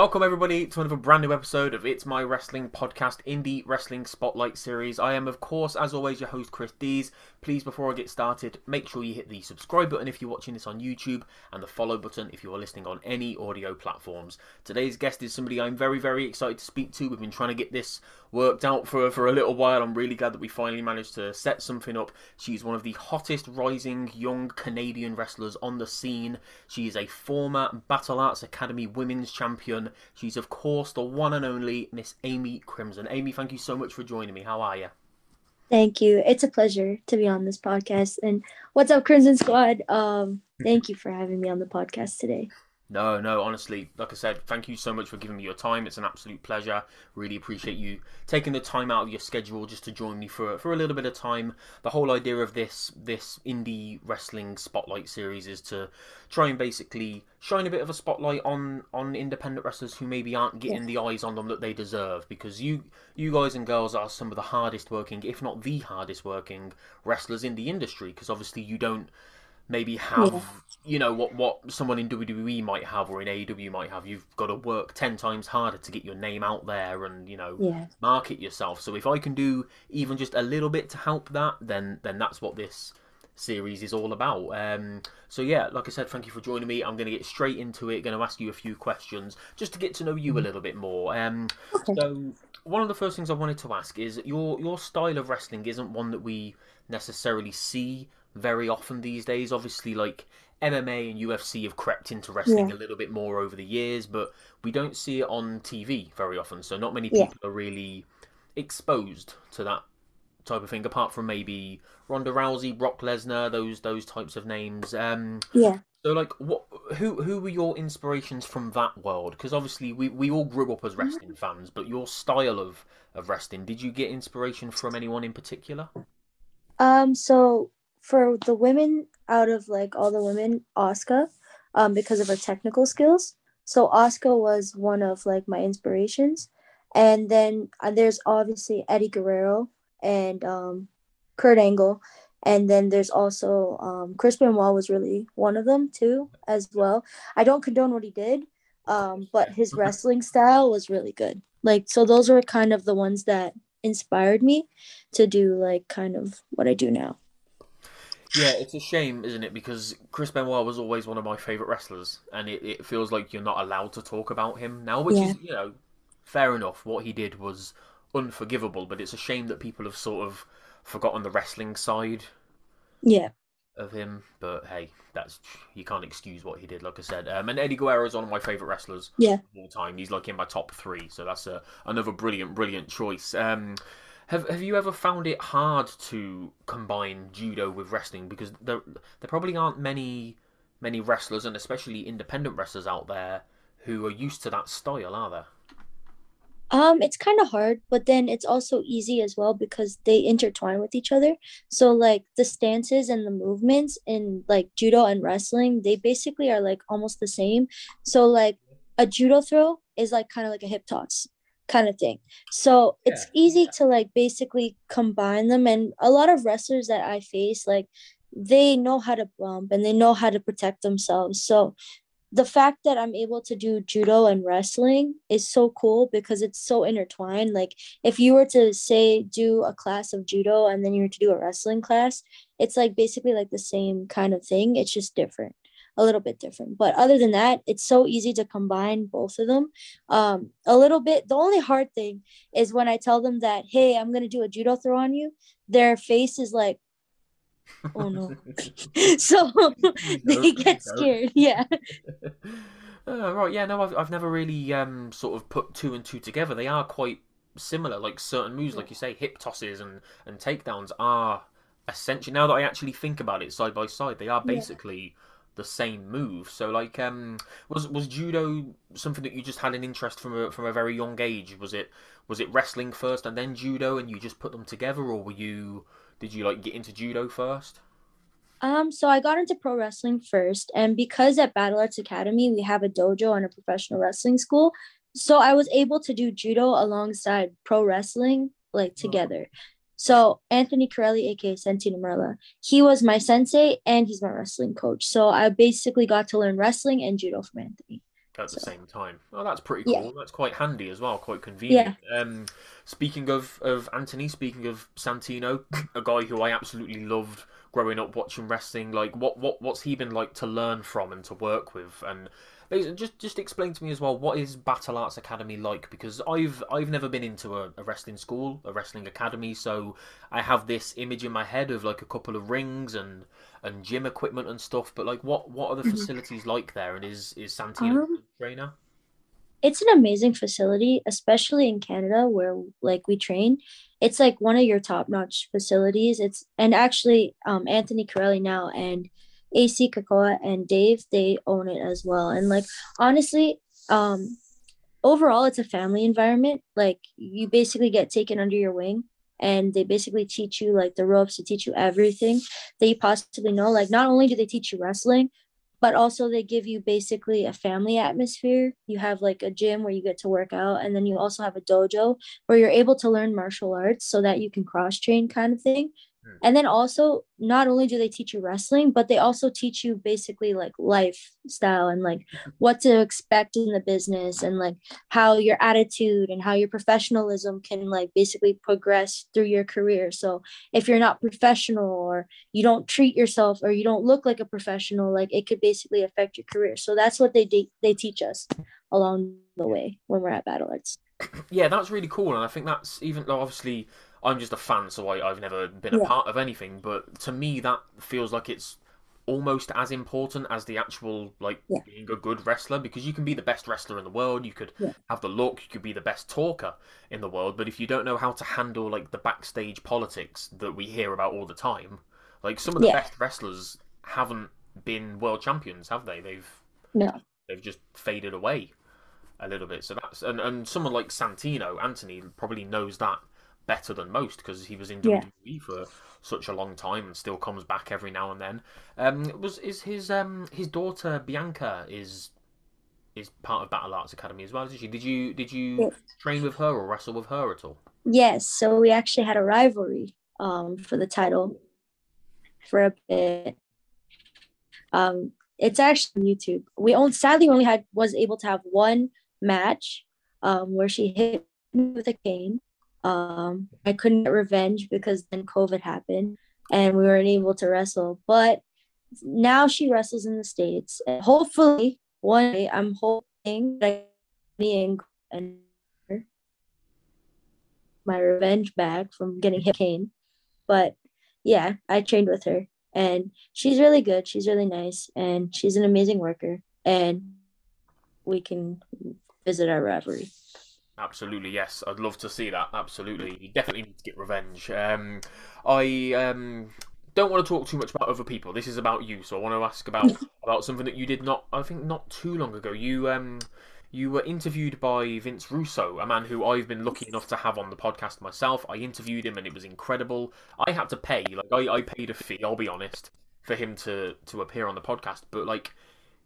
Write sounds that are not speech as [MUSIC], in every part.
Welcome, everybody, to another brand new episode of It's My Wrestling Podcast Indie Wrestling Spotlight Series. I am, of course, as always, your host, Chris Dees. Please, before I get started, make sure you hit the subscribe button if you're watching this on YouTube and the follow button if you are listening on any audio platforms. Today's guest is somebody I'm very, very excited to speak to. We've been trying to get this worked out for, her for a little while. I'm really glad that we finally managed to set something up. She's one of the hottest rising young Canadian wrestlers on the scene. She is a former Battle Arts Academy Women's Champion. She's, of course, the one and only Miss Amy Crimson. Amy, thank you so much for joining me. How are you? Thank you. It's a pleasure to be on this podcast. And what's up, Crimson Squad? Um, [LAUGHS] thank you for having me on the podcast today. No, no, honestly, like I said, thank you so much for giving me your time. It's an absolute pleasure. Really appreciate you taking the time out of your schedule just to join me for for a little bit of time. The whole idea of this this indie wrestling spotlight series is to try and basically shine a bit of a spotlight on on independent wrestlers who maybe aren't getting the eyes on them that they deserve because you you guys and girls are some of the hardest working, if not the hardest working wrestlers in the industry because obviously you don't maybe have Yeah. you know what what someone in WWE might have or in AEW might have. You've got to work ten times harder to get your name out there and you know Yeah. market yourself. So if I can do even just a little bit to help that, then then that's what this series is all about. Um, so yeah, like I said, thank you for joining me. I'm going to get straight into it. Going to ask you a few questions just to get to know you a little bit more. Um, Okay. so one of the first things I wanted to ask is your your style of wrestling isn't one that we necessarily see very often these days. Obviously, like MMA and UFC have crept into wrestling Yeah. a little bit more over the years, but we don't see it on TV very often. So not many Yeah. people are really exposed to that type of thing, apart from maybe Ronda Rousey, Brock Lesnar, those those types of names. Um, Yeah. so like, what who who were your inspirations from that world? Because obviously we, we all grew up as wrestling fans, but your style of of wrestling, did you get inspiration from anyone in particular? Um, so for the women out of like all the women, Oscar, um, because of her technical skills. So Oscar was one of like my inspirations. And then uh, there's obviously Eddie Guerrero and um Kurt Angle. And then there's also um Chris Benoit was really one of them too, as well. I don't condone what he did, um, but his [LAUGHS] wrestling style was really good. Like so those were kind of the ones that inspired me to do like kind of what I do now. Yeah, it's a shame, isn't it? Because Chris Benoit was always one of my favorite wrestlers, and it, it feels like you're not allowed to talk about him now, which Yeah. is you know fair enough. What he did was unforgivable, but it's a shame that people have sort of forgotten the wrestling side Yeah. of him. But hey, that's you can't excuse what he did. Like I said, um, and Eddie Guerrero is one of my favorite wrestlers Yeah. of all time. He's like in my top three, so that's a, another brilliant, brilliant choice. Um, have Have you ever found it hard to combine judo with wrestling? Because there there probably aren't many many wrestlers, and especially independent wrestlers out there who are used to that style, are there? Um, it's kind of hard, but then it's also easy as well because they intertwine with each other. So like the stances and the movements in like judo and wrestling, they basically are like almost the same. So like a judo throw is like kind of like a hip toss kind of thing. So it's Yeah, easy to like basically combine them and a lot of wrestlers that I face like they know how to bump and they know how to protect themselves. So the fact that I'm able to do judo and wrestling is so cool because it's so intertwined. Like if you were to say do a class of judo and then you were to do a wrestling class, it's like basically like the same kind of thing. It's just different, a little bit different. But other than that, it's so easy to combine both of them. Um, a little bit. The only hard thing is when I tell them that, hey, I'm gonna do a judo throw on you, their face is like, oh no. [LAUGHS] [LAUGHS] so [LAUGHS] they get scared. Yeah. Uh, right, yeah, no, I've, I've never really um, sort of put two and two together. They are quite similar. Like certain moves, like you say, hip tosses and, and takedowns are essentially. Now that I actually think about it side by side, they are Yeah. The same move. So, like, um, was was judo something that you just had an interest from a from a very young age? Was it was it wrestling first and then judo, and you just put them together, or were you did you like get into judo first? Um, so I got into pro wrestling first, and because at Battle Arts Academy we have a dojo and a professional wrestling school, so I was able to do judo alongside pro wrestling like together. So Anthony Carelli, aka Santino Marella, he was my sensei and he's my wrestling coach. So I basically got to learn wrestling and judo from Anthony. at the So- same time. Oh, that's pretty Yeah. cool. That's quite handy as well, quite convenient. Yeah. Um, speaking of, of Anthony, speaking of Santino, [COUGHS] a guy who I absolutely loved growing up watching wrestling, like what, what what's he been like to learn from and to work with? And just just explain to me as well what is Battle Arts Academy like because I've I've never been into a, a wrestling school, a wrestling academy, so I have this image in my head of like a couple of rings and and gym equipment and stuff. But like, what what are the Mhm. facilities like there? And is is Santino Um, a trainer? it's an amazing facility, especially in Canada where like we train. It's like one of your top-notch facilities. It's and actually um Anthony Carelli now and AC Kakoa and Dave, they own it as well. And like honestly, um overall it's a family environment. Like you basically get taken under your wing and they basically teach you like the ropes to teach you everything that you possibly know. Like not only do they teach you wrestling, but also they give you basically a family atmosphere. You have like a gym where you get to work out, and then you also have a dojo where you're able to learn martial arts so that you can cross train kind of thing. Hmm. And then also, not only do they teach you wrestling, but they also teach you basically like lifestyle and like what to expect in the business and like how your attitude and how your professionalism can like basically progress through your career. So if you're not professional or you don't treat yourself or you don't look like a professional like it could basically affect your career so that's what they de- they teach us along the way when we're at battle arts Yeah, that's really cool, and I think that's even though obviously I'm just a fan, so I, I've never been a Yeah. part of anything. But to me, that feels like it's almost as important as the actual like Yeah. being a good wrestler because you can be the best wrestler in the world, you could Yeah. have the look, you could be the best talker in the world, but if you don't know how to handle like the backstage politics that we hear about all the time, like some of the Yeah. best wrestlers haven't been world champions, have they? They've no they've just faded away a little bit. So that's and, and someone like Santino, Anthony probably knows that better than most because he was in Yeah. WWE for such a long time and still comes back every now and then. Um, was is his um his daughter Bianca is is part of Battle Arts Academy as well, is she? Did you did you Yes. train with her or wrestle with her at all? yes so we actually had a rivalry um for the title for a bit um it's actually on youtube we only sadly only had was able to have one match um where she hit me with a cane um i couldn't get revenge because then covid happened and we weren't able to wrestle but now she wrestles in the states. And hopefully one day i'm hoping that I me and my revenge back from getting hit cane but yeah i trained with her and she's really good. She's really nice and she's an amazing worker and we can visit our rivalry Absolutely, yes. I'd love to see that. Absolutely, you definitely need to get revenge. Um, I um, don't want to talk too much about other people. This is about you, so I want to ask about [LAUGHS] about something that you did not. I think not too long ago. You um, you were interviewed by Vince Russo, a man who I've been lucky enough to have on the podcast myself. I interviewed him and it was incredible. I had to pay, like I, I paid a fee, I'll be honest, for him to to appear on the podcast. But like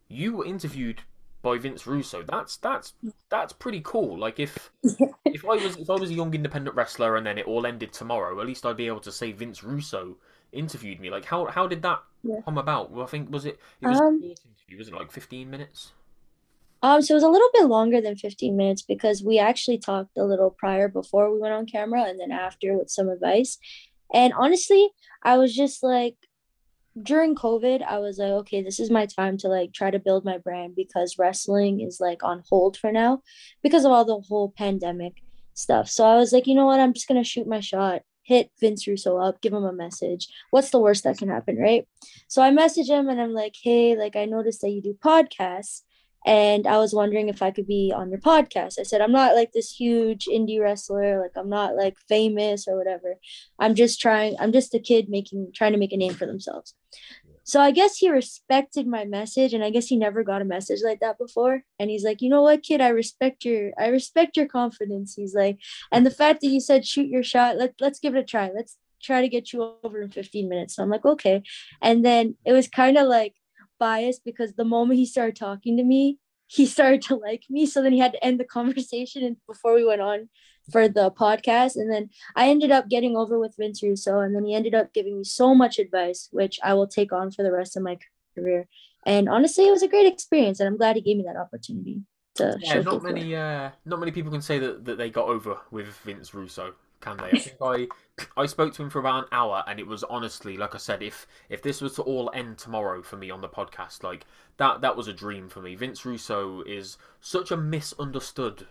you were interviewed by Vince Russo. That's that's that's pretty cool. Like if [LAUGHS] if I was if I was a young independent wrestler and then it all ended tomorrow, at least I'd be able to say Vince Russo interviewed me. Like how how did that Yeah. come about? Well, I think was it it was Um, interview, was it like fifteen minutes? Um, so it was a little bit longer than 15 minutes because we actually talked a little prior before we went on camera and then after with some advice. And honestly, I was just like during COVID, I was like, okay, this is my time to like try to build my brand because wrestling is like on hold for now because of all the whole pandemic stuff. So I was like, you know what? I'm just gonna shoot my shot, hit Vince Russo up, give him a message. What's the worst that can happen, right? So I message him and I'm like, hey, like I noticed that you do podcasts and I was wondering if I could be on your podcast. I said, I'm not like this huge indie wrestler, like I'm not like famous or whatever. I'm just trying, I'm just a kid making, trying to make a name for themselves. So I guess he respected my message and I guess he never got a message like that before. And he's like, you know what, kid, I respect your, I respect your confidence. He's like, and the fact that you said shoot your shot, let, let's give it a try. Let's try to get you over in 15 minutes. So I'm like, okay. And then it was kind of like, biased because the moment he started talking to me, he [LAUGHS] started to like me. So then he had to end the conversation and before we went on for the podcast. And then I ended up getting over with Vince Russo, and then he ended up giving me so much advice, which I will take on for the rest of my career. And honestly, it was a great experience, and I'm glad he gave me that opportunity to Yeah, not many uh not many people can say that, that they got over with Vince Russo, can they? I think I I spoke to him for about an hour and it was honestly, like I said, if if this was to all end tomorrow for me on the podcast, like that that was a dream for me. Vince Russo is such a misunderstood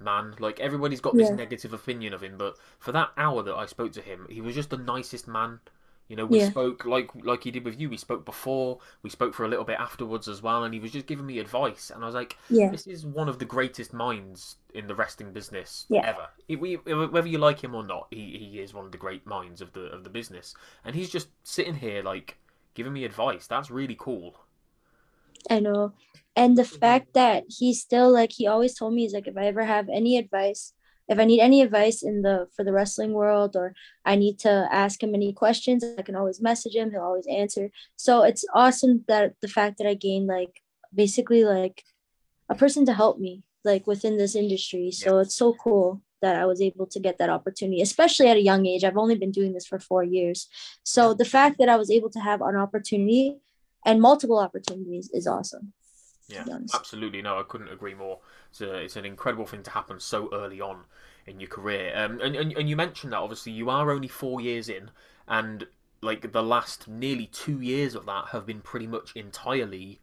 man. Like everybody's got this Yeah. negative opinion of him, but for that hour that I spoke to him, he was just the nicest man. You know, we Yeah. spoke like like he did with you. We spoke before, we spoke for a little bit afterwards as well, and he was just giving me advice. And I was like, Yeah. this is one of the greatest minds in the wrestling business Yeah. ever. It- we- whether you like him or not, he, he is one of the great minds of the of the business, and he's just sitting here like giving me advice. That's really cool. I know. And the mm-hmm. fact that he still like he always told me he's like if I ever have any advice, if I need any advice in the for the wrestling world or I need to ask him any questions, I can always message him, he'll always answer. So it's awesome that the fact that I gained like basically like a person to help me like within this industry. So it's so cool that I was able to get that opportunity, especially at a young age. I've only been doing this for 4 years. So the fact that I was able to have an opportunity and multiple opportunities is awesome. Yeah, absolutely. No, I couldn't agree more. It's, a, it's an incredible thing to happen so early on in your career. Um, and, and and you mentioned that obviously you are only four years in, and like the last nearly two years of that have been pretty much entirely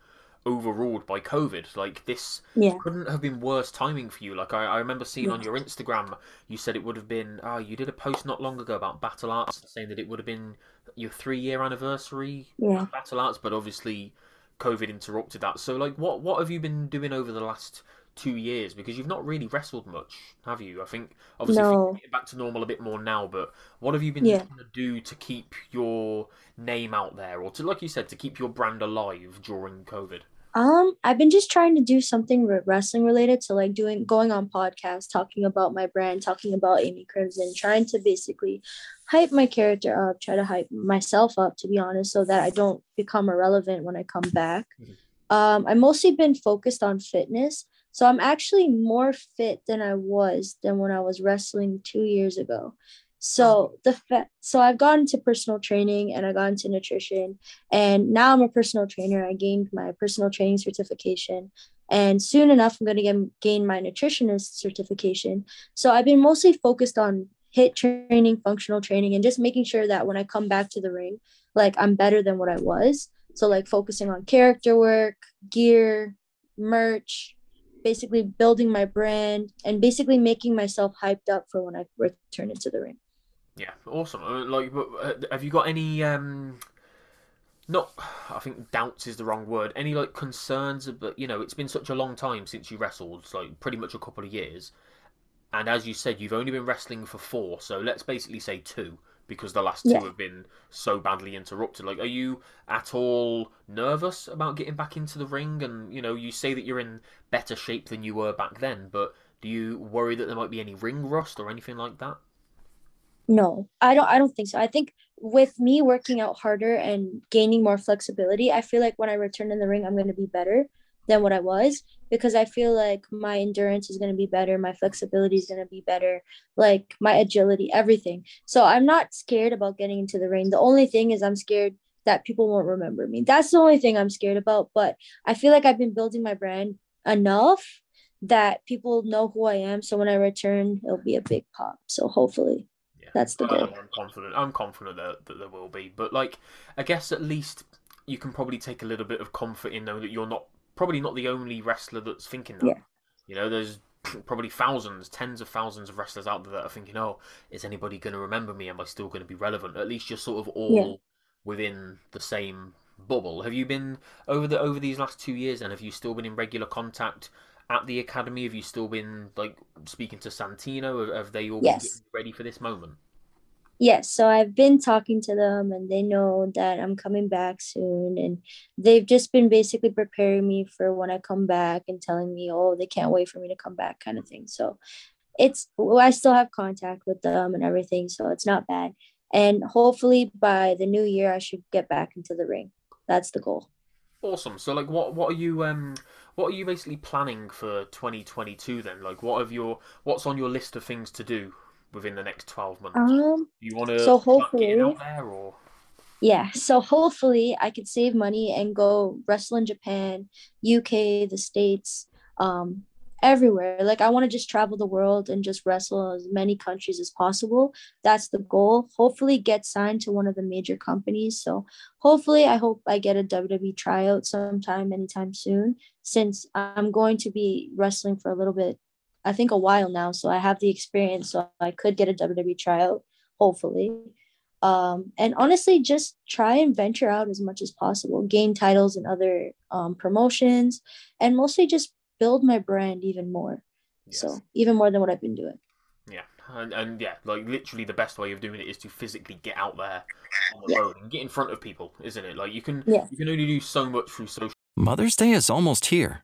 overruled by COVID. Like this Yeah. couldn't have been worse timing for you. Like I, I remember seeing on your Instagram, you said it would have been. Oh, you did a post not long ago about Battle Arts, saying that it would have been your three-year anniversary Yeah. Battle Arts, but obviously COVID interrupted that. So, like, what what have you been doing over the last two years? Because you've not really wrestled much, have you? I think obviously No. things back to normal a bit more now, but what have you been Yeah. trying to do to keep your name out there, or to, like you said, to keep your brand alive during COVID? Um, I've been just trying to do something re- wrestling related. So like doing going on podcasts, talking about my brand, talking about Amy Crimson, trying to basically hype my character up, try to hype myself up to be honest, so that I don't become irrelevant when I come back. Mhm. Um, I've mostly been focused on fitness. So I'm actually more fit than I was than when I was wrestling two years ago. So the fa- so I've gone into personal training and I got into nutrition and now I'm a personal trainer. I gained my personal training certification, and soon enough, I'm going to get, gain my nutritionist certification. So I've been mostly focused on hit training, functional training, and just making sure that when I come back to the ring, like I'm better than what I was. So, like focusing on character work, gear, merch, basically building my brand, and basically making myself hyped up for when I return into the ring. Yeah, awesome. Uh, Like, uh, have you got any um, not? I think doubts is the wrong word. Any like concerns? But you know, it's been such a long time since you wrestled, it's like pretty much a couple of years. And as you said, you've only been wrestling for four, so let's basically say two, because the last two Yeah. have been so badly interrupted. Like, are you at all nervous about getting back into the ring? And you know, you say that you're in better shape than you were back then, but do you worry that there might be any ring rust or anything like that? No, I don't I don't think so. I think with me working out harder and gaining more flexibility, I feel like when I return in the ring, I'm going to be better than what I was because I feel like my endurance is going to be better, my flexibility is going to be better, like my agility, everything. So I'm not scared about getting into the ring. The only thing is I'm scared that people won't remember me. That's the only thing I'm scared about, but I feel like I've been building my brand enough that people know who I am. So when I return, it'll be a big pop. So hopefully. Yeah. That's the goal. I'm confident. I'm confident that, that there will be, but like, I guess at least you can probably take a little bit of comfort in knowing that you're not probably not the only wrestler that's thinking that. Yeah. You know, there's probably thousands, tens of thousands of wrestlers out there that are thinking, "Oh, is anybody going to remember me? Am I still going to be relevant?" At least you're sort of all Yeah. within the same bubble. Have you been over the over these last two years? And have you still been in regular contact at the academy? Have you still been like speaking to Santino? Have, have they all Yes. been ready for this moment? Yes, so I've been talking to them and they know that I'm coming back soon and they've just been basically preparing me for when I come back and telling me, "Oh, they can't wait for me to come back" kind of thing. So it's well, I still have contact with them and everything, so it's not bad. And hopefully by the new year I should get back into the ring. That's the goal. Awesome. So like what what are you um what are you basically planning for 2022 then? Like what have your what's on your list of things to do within the next 12 months? Um Do you want to so hopefully- out there or Yeah, so hopefully I could save money and go wrestle in Japan, UK, the States, um, everywhere. Like I want to just travel the world and just wrestle as many countries as possible. That's the goal. Hopefully get signed to one of the major companies. So hopefully I hope I get a WWE tryout sometime anytime soon since I'm going to be wrestling for a little bit, I think a while now. So I have the experience so I could get a WWE tryout, hopefully um, and honestly just try and venture out as much as possible gain titles and other um, promotions and mostly just build my brand even more so even more than what i've been doing Yeah, and and yeah, like literally the best way of doing it is to physically get out there on the Yeah. road and get in front of people, isn't it? Like you can Yeah. you can only do so much through social Mother's Day is almost here,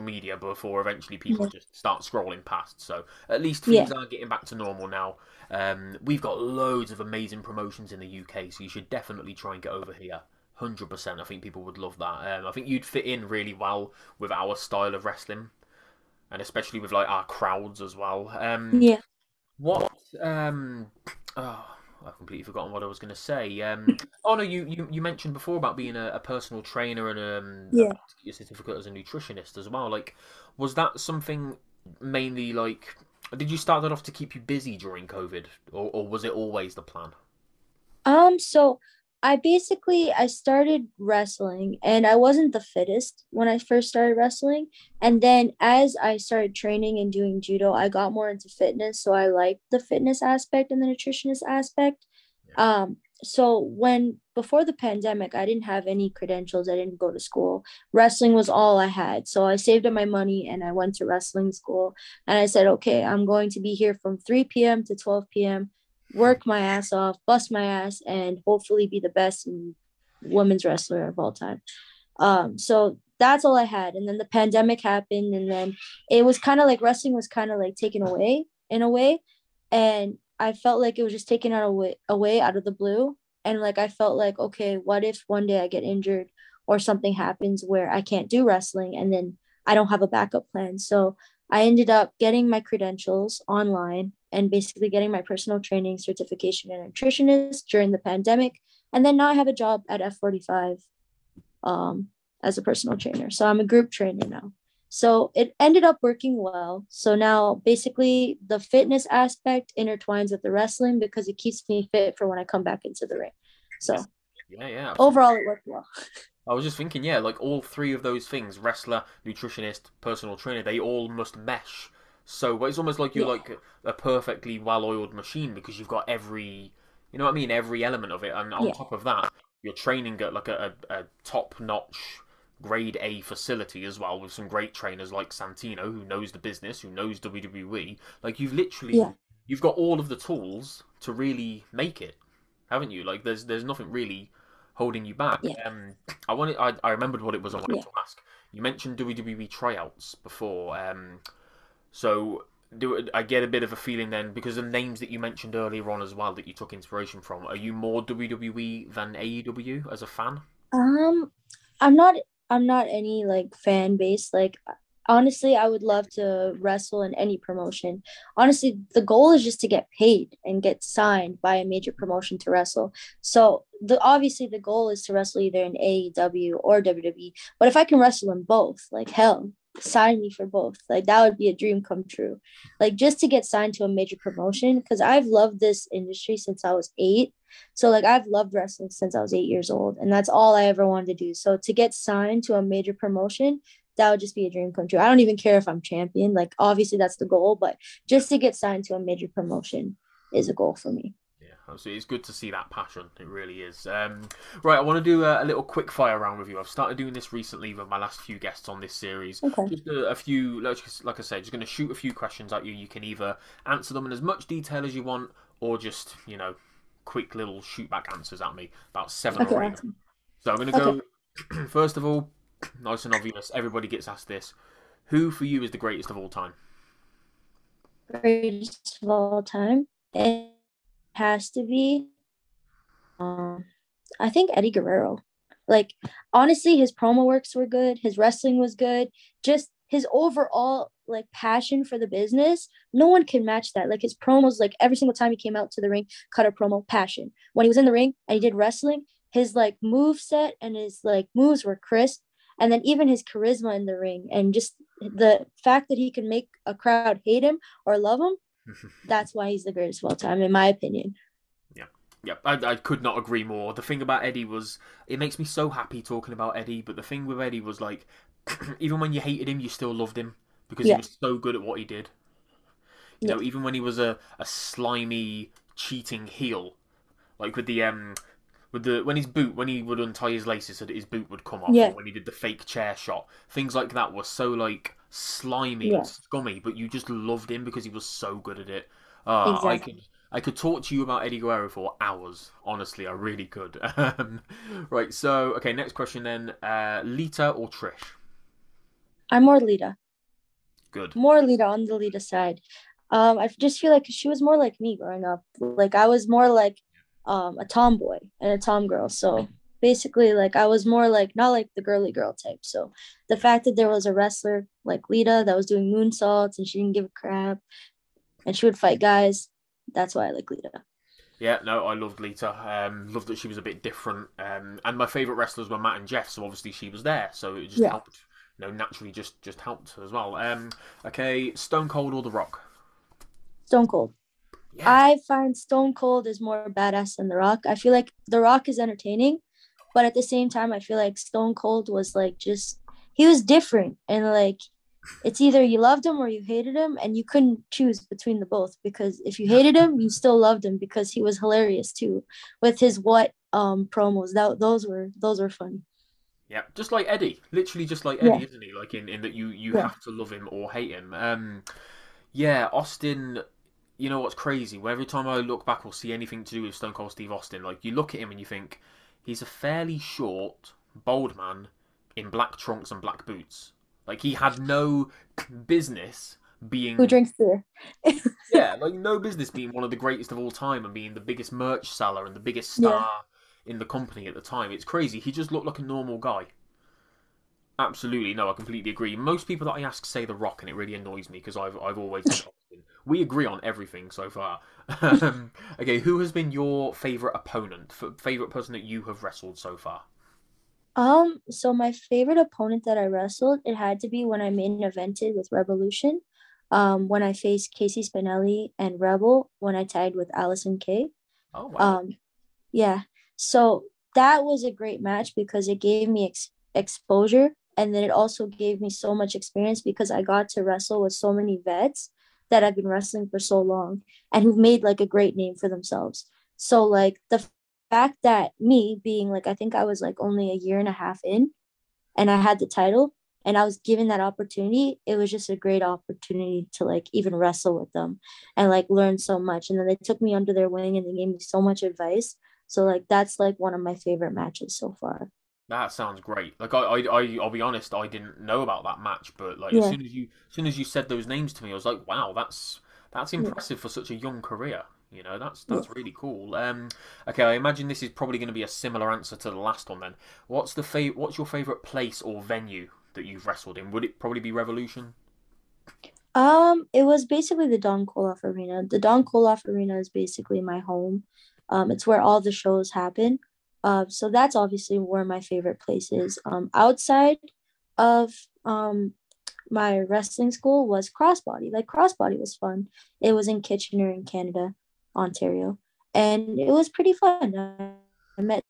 Media before eventually people Yeah. just start scrolling past. So at least Yeah. things are getting back to normal now. Um, we've got loads of amazing promotions in the UK, so you should definitely try and get over here. Hundred percent. I think people would love that. Um, I think you'd fit in really well with our style of wrestling, and especially with like our crowds as well. Um, yeah What? Um. Oh, I've completely forgotten what I was going to say. Um. [LAUGHS] oh no, you, you you mentioned before about being a, a personal trainer and um. Yeah. about to get your certificate as a nutritionist as well. Like, was that something mainly like? Did you start that off to keep you busy during COVID, or, or was it always the plan? Um, so I basically I started wrestling and I wasn't the fittest when I first started wrestling. And then as I started training and doing judo, I got more into fitness. So I liked the fitness aspect and the nutritionist aspect. Um, so when before the pandemic, I didn't have any credentials, I didn't go to school. Wrestling was all I had. So I saved up my money and I went to wrestling school. And I said, okay, I'm going to be here from 3 p.m. to 12 p.m work my ass off, bust my ass, and hopefully be the best women's wrestler of all time. Um, so that's all I had. And then the pandemic happened, and then it was kind of like wrestling was kind of like taken away in a way, and I felt like it was just taken out away away out of the blue. and like I felt like okay, what if one day I get injured or something happens where I can't do wrestling and then I don't have a backup plan. So I ended up getting my credentials online and basically getting my personal training certification and nutritionist during the pandemic. And then now I have a job at F45 um, as a personal trainer. So I'm a group trainer now. So it ended up working well. So now basically the fitness aspect intertwines with the wrestling because it keeps me fit for when I come back into the ring. So yeah, yeah. overall it worked well. [LAUGHS] I was just thinking, yeah, like all three of those things wrestler, nutritionist, personal trainer they all must mesh. So it's almost like you're Yeah. like a perfectly well oiled machine because you've got every, you know what I mean? Every element of it. And on Yeah. top of that, you're training at like a, a, a top notch grade A facility as well with some great trainers like Santino who knows the business, who knows WWE. Like you've literally Yeah. you've got all of the tools to really make it, haven't you? Like there's there's nothing really holding you back. Yeah. Um, I wanted I, I remembered what it was I wanted Yeah. to ask. You mentioned WWE tryouts before. Um, so do I get a bit of a feeling then because the names that you mentioned earlier on as well that you took inspiration from? Are you more WWE than AEW as a fan? Um, I'm not. I'm not any like fan base. Like honestly, I would love to wrestle in any promotion. Honestly, the goal is just to get paid and get signed by a major promotion to wrestle. So the obviously the goal is to wrestle either in AEW or WWE. But if I can wrestle in both, like hell, sign me for both. Like that would be a dream come true. Like just to get signed to a major promotion because I've loved this industry since I was eight. So like I've loved wrestling since I was eight years old, and that's all I ever wanted to do. So to get signed to a major promotion, that would just be a dream come true. I don't even care if I'm champion. Like obviously that's the goal, but just to get signed to a major promotion is a goal for me. Yeah, absolutely. It's good to see that passion. It really is. Um, right, I want to do a, a little quick fire round with you. I've started doing this recently with my last few guests on this series. Okay. Just a, a few, like like I said, just going to shoot a few questions at you. You can either answer them in as much detail as you want, or just you know, quick little shoot back answers at me. About seven Okay, or eight. So I'm going to go. [CLEARS THROAT] First of all, nice and obvious. Everybody gets asked this. Who for you is the greatest of all time? Greatest of all time. It has to be um I think Eddie Guerrero. Like honestly, his promo works were good, his wrestling was good, just his overall like passion for the business, no one can match that. Like his promos, like every single time he came out to the ring, cut a promo, passion. When he was in the ring and he did wrestling, his like move set and his like moves were crisp. And then even his charisma in the ring and just the fact that he can make a crowd hate him or love him, [LAUGHS] that's why he's the greatest of all time, in my opinion. Yeah. Yep, I, I could not agree more. The thing about Eddie was, it makes me so happy talking about Eddie, but the thing with Eddie was like, [CLEARS THROAT] even when you hated him, you still loved him because Yeah. he was so good at what he did. You know, even when he was a, a slimy, cheating heel, like with the um, with the when his boot when he would untie his laces so that his boot would come off, Yeah. when he did the fake chair shot, things like that were so like slimy Yeah. and scummy, but you just loved him because he was so good at it. Uh, I could I could talk to you about Eddie Guerrero for hours. Honestly, I really could. [LAUGHS] Um, right. So, okay. Next question then. Uh, Lita or Trish? I'm more Lita, Good. more Lita on the Lita side. Um, I just feel like she was more like me growing up. Like I was more like um a tomboy and a tom girl. So basically, like I was more like not like the girly girl type. So the fact that there was a wrestler like Lita that was doing moonsaults and she didn't give a crap, and she would fight guys. That's why I like Lita. Yeah. No, I loved Lita. Um, loved that she was a bit different. Um, and my favorite wrestlers were Matt and Jeff, so obviously she was there, so it just Yeah. helped. You know, naturally, just just helped as well. Um, okay. Stone Cold or The Rock? Stone Cold. Yeah. I find Stone Cold is more badass than The Rock. I feel like The Rock is entertaining, but at the same time, I feel like Stone Cold was like just he was different and like it's either you loved him or you hated him, and you couldn't choose between the both because if you hated him, you still loved him because he was hilarious too with his what um promos. That those were those were funny. Yeah, just like Eddie, literally just like Eddie, Yeah. isn't he? Like in, in that you you Yeah. have to love him or hate him. Um, yeah, Austin. You know what's crazy? Where every time I look back or see anything to do with Stone Cold Steve Austin, like you look at him and you think he's a fairly short, bold man in black trunks and black boots. Like he had no business being Who drinks beer? [LAUGHS] yeah, like no business being one of the greatest of all time and being the biggest merch seller and the biggest Yeah. star in the company at the time. It's crazy. He just looked like a normal guy. Absolutely, no, I completely agree. Most people that I ask say The Rock, and it really annoys me because I've I've always we agree on everything so far. [LAUGHS] um, okay, who has been your favorite opponent, favorite person that you have wrestled so far? Um, so my favorite opponent that I wrestled, it had to be when I main evented with Revolution. Um, when I faced Casey Spinelli and Rebel when I tagged with Allysin Kay. Oh wow. Um, yeah. So that was a great match because it gave me ex- exposure and then it also gave me so much experience because I got to wrestle with so many vets that I've been wrestling for so long and who've made like a great name for themselves. So like the fact that me being like I think I was like only a year and a half in and I had the title and I was given that opportunity, it was just a great opportunity to like even wrestle with them and like learn so much. And then they took me under their wing and they gave me so much advice. So like that's like one of my favorite matches so far. That sounds great. Like I, I, I, will be honest, I didn't know about that match, but like yeah. as soon as you, as soon as you said those names to me, I was like, wow, that's that's impressive yeah. for such a young career. You know, that's that's yeah. really cool. Um, okay, I imagine this is probably going to be a similar answer to the last one. Then, what's the fav- What's your favorite place or venue that you've wrestled in? Would it probably be Revolution? Um, it was basically the Don Koloff Arena. The Don Koloff Arena is basically my home. Um, it's where all the shows happen. Uh, so that's obviously where my favorite place is. Um, outside of um, my wrestling school was crossbody. Like crossbody was fun. It was in Kitchener in Canada, Ontario, and it was pretty fun. I met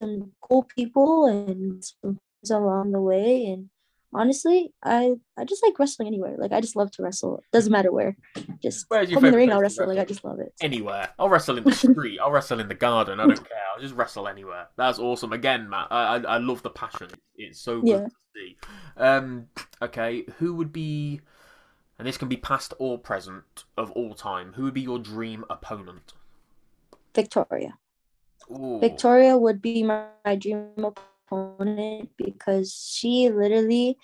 some cool people and some along the way, and honestly, I I just like wrestling anywhere. Like I just love to wrestle. Doesn't matter where. Just Where's put me in the ring, I'll wrestle. Like I just love it. Anywhere. I'll wrestle in the [LAUGHS] street. I'll wrestle in the garden. I don't care. I'll just wrestle anywhere. That's awesome. Again, Matt, I I, I love the passion. It's so good yeah. to see. Um. Okay. Who would be? And this can be past or present of all time. Who would be your dream opponent? Victoria. Ooh. Victoria would be my, my dream opponent opponent because she literally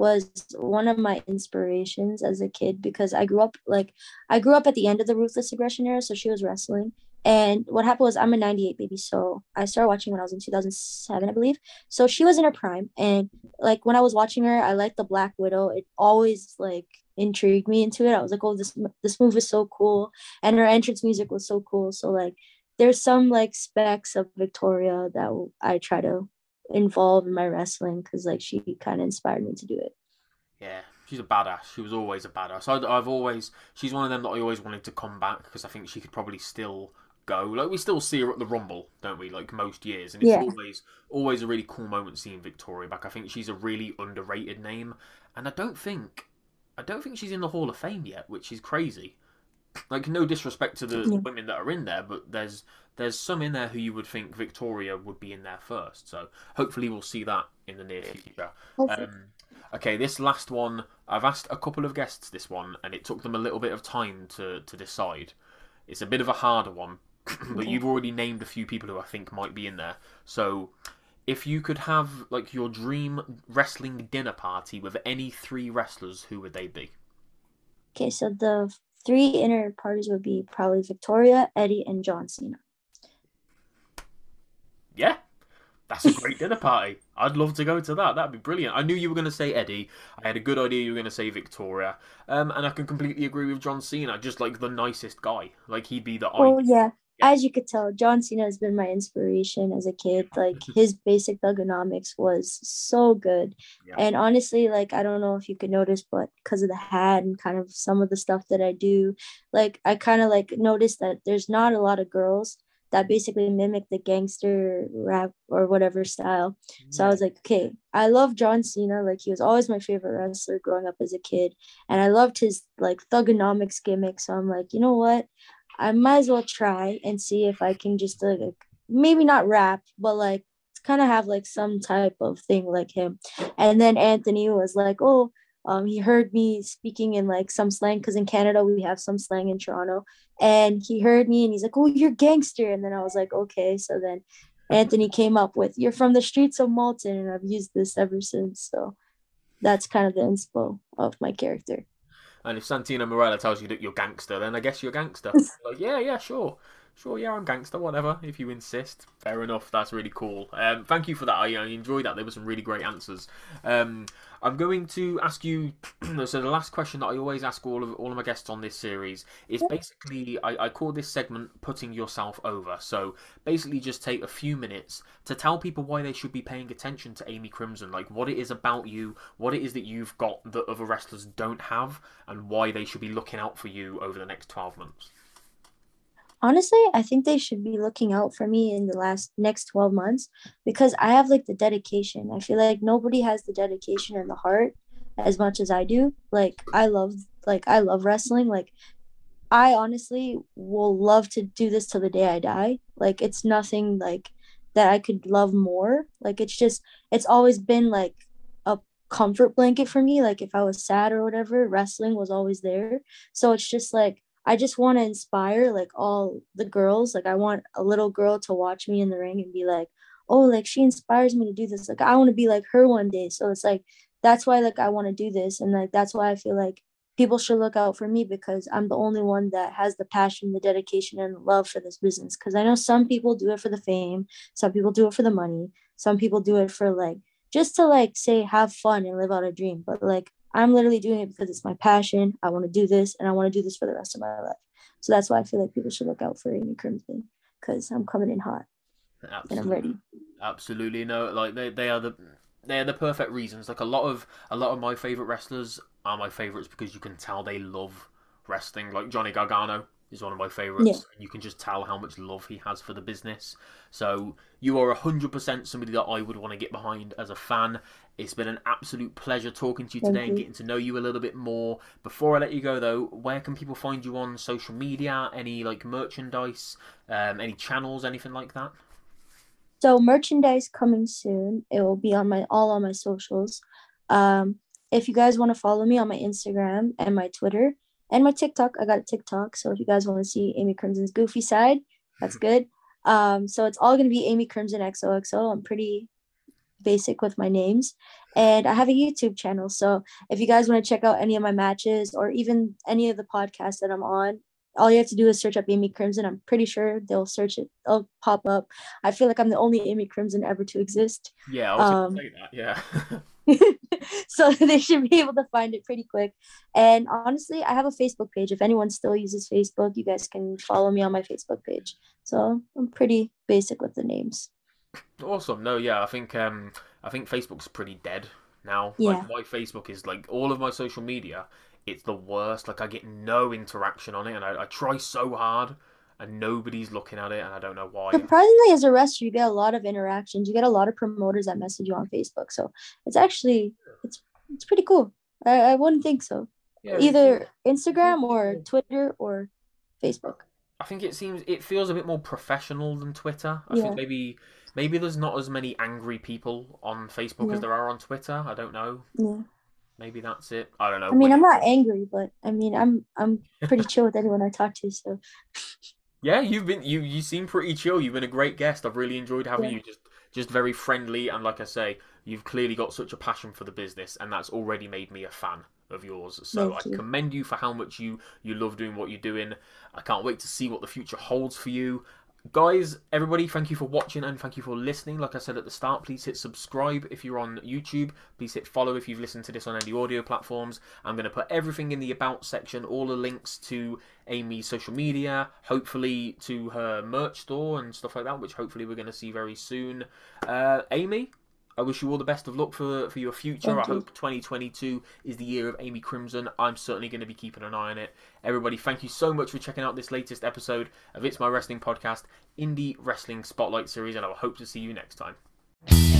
was one of my inspirations as a kid because I grew up like I grew up at the end of the ruthless aggression era so she was wrestling. And what happened was I'm a 98 baby so I started watching when I was in 2007 I believe. So she was in her prime and like when I was watching her I liked the Black Widow. It always like intrigued me into it. I was like oh this this move is so cool. And her entrance music was so cool. So like there's some like specs of Victoria that I try to involved in my wrestling because like she kind of inspired me to do it. Yeah, she's a badass. She was always a badass. I, have always she's one of them that I always wanted to come back because I think she could probably still go. Like we still see her at the Rumble, don't we? Like most years, and it's yeah. always always a really cool moment seeing Victoria back. I think she's a really underrated name, and I don't think I don't think she's in the Hall of Fame yet, which is crazy. Like no disrespect to the yeah. women that are in there, but there's there's some in there who you would think Victoria would be in there first. So hopefully we'll see that in the near future. Um, okay, this last one, I've asked a couple of guests this one, and it took them a little bit of time to, to decide. It's a bit of a harder one, [CLEARS THROAT] but you've already named a few people who I think might be in there. So if you could have like your dream wrestling dinner party with any three wrestlers, who would they be? Okay, so the three inner parties would be probably Victoria, Eddie, and John Cena yeah, that's a great dinner party. I'd love to go to that. That'd be brilliant. I knew you were going to say Eddie. I had a good idea you were going to say Victoria. Um, and I can completely agree with John Cena. Just like the nicest guy. Like he'd be the. Oh yeah. As you could tell, John Cena has been my inspiration as a kid. Like [LAUGHS] his basic thuganomics was so good. Yeah. And honestly, like I don't know if you could notice, but because of the hat and kind of some of the stuff that I do, like I kind of like noticed that there's not a lot of girls that basically mimic the gangster rap or whatever style. So I was like, okay, I love John Cena. Like he was always my favorite wrestler growing up as a kid. And I loved his like thuganomics gimmick. So I'm like, you know what? I might as well try and see if I can just like maybe not rap, but like kind of have like some type of thing like him. And then Anthony was like, oh, um, he heard me speaking in like some slang because in Canada we have some slang in Toronto, and he heard me and he's like, "Oh, you're gangster," and then I was like, "Okay." So then Anthony came up with, "You're from the streets of Malton," and I've used this ever since. So that's kind of the inspo of my character. And if Santino Marella tells you that you're gangster, then I guess you're gangster. [LAUGHS] like, yeah, yeah, sure. Sure, yeah, I'm gangster, whatever, if you insist. Fair enough, that's really cool. Um, thank you for that. I, I enjoyed that. There were some really great answers. Um, I'm going to ask you. [CLEARS THROAT] so the last question that I always ask all of all of my guests on this series is basically I, I call this segment "putting yourself over." So basically, just take a few minutes to tell people why they should be paying attention to Amy Crimson, like what it is about you, what it is that you've got that other wrestlers don't have, and why they should be looking out for you over the next twelve months. Honestly, I think they should be looking out for me in the last next 12 months because I have like the dedication. I feel like nobody has the dedication and the heart as much as I do. Like I love like I love wrestling. Like I honestly will love to do this till the day I die. Like it's nothing like that I could love more. Like it's just it's always been like a comfort blanket for me. Like if I was sad or whatever, wrestling was always there. So it's just like I just want to inspire like all the girls. Like I want a little girl to watch me in the ring and be like, "Oh, like she inspires me to do this. Like I want to be like her one day." So it's like that's why like I want to do this and like that's why I feel like people should look out for me because I'm the only one that has the passion, the dedication and love for this business cuz I know some people do it for the fame, some people do it for the money, some people do it for like just to like say have fun and live out a dream. But like I'm literally doing it because it's my passion. I want to do this and I want to do this for the rest of my life. So that's why I feel like people should look out for Amy Crimson because I'm coming in hot Absolutely. and I'm ready. Absolutely. No, like they, they are the they're the perfect reasons. Like a lot of a lot of my favorite wrestlers are my favorites because you can tell they love wrestling. Like Johnny Gargano is one of my favorites. Yeah. You can just tell how much love he has for the business. So you are hundred percent somebody that I would want to get behind as a fan. It's been an absolute pleasure talking to you today and getting to know you a little bit more. Before I let you go, though, where can people find you on social media? Any like merchandise, um, any channels, anything like that? So merchandise coming soon. It will be on my all on my socials. Um, if you guys want to follow me on my Instagram and my Twitter and my TikTok, I got a TikTok. So if you guys want to see Amy Crimson's goofy side, that's good. Um, so it's all gonna be Amy Crimson XOXO. I'm pretty basic with my names. And I have a YouTube channel. So if you guys want to check out any of my matches or even any of the podcasts that I'm on, all you have to do is search up Amy Crimson. I'm pretty sure they'll search it, they'll pop up. I feel like I'm the only Amy Crimson ever to exist. Yeah, I was um, say that. Yeah. [LAUGHS] [LAUGHS] so [LAUGHS] they should be able to find it pretty quick. And honestly, I have a Facebook page. If anyone still uses Facebook, you guys can follow me on my Facebook page. So I'm pretty basic with the names. Awesome. No, yeah, I think um, I think Facebook's pretty dead now. Yeah. Like my Facebook is like all of my social media. It's the worst. Like I get no interaction on it, and I, I try so hard, and nobody's looking at it, and I don't know why. Surprisingly, as a wrestler, you get a lot of interactions. You get a lot of promoters that message you on Facebook, so it's actually it's it's pretty cool. I, I wouldn't think so. Yeah, Either Instagram or Twitter or Facebook. I think it seems it feels a bit more professional than Twitter. I yeah. think maybe maybe there's not as many angry people on Facebook yeah. as there are on Twitter. I don't know. Yeah. Maybe that's it. I don't know. I mean, I'm not angry, but I mean, I'm I'm pretty [LAUGHS] chill with anyone I talk to. So. Yeah, you've been you you seem pretty chill. You've been a great guest. I've really enjoyed having yeah. you. Just just very friendly and like I say, you've clearly got such a passion for the business, and that's already made me a fan of yours. So Thank I you. commend you for how much you you love doing what you're doing. I can't wait to see what the future holds for you. Guys, everybody, thank you for watching and thank you for listening. Like I said at the start, please hit subscribe if you're on YouTube. Please hit follow if you've listened to this on any audio platforms. I'm going to put everything in the About section, all the links to Amy's social media, hopefully to her merch store and stuff like that, which hopefully we're going to see very soon. Uh, Amy, I wish you all the best of luck for for your future. Thank I you. hope 2022 is the year of Amy Crimson. I'm certainly going to be keeping an eye on it. Everybody, thank you so much for checking out this latest episode of It's My Wrestling Podcast, Indie Wrestling Spotlight Series, and I will hope to see you next time.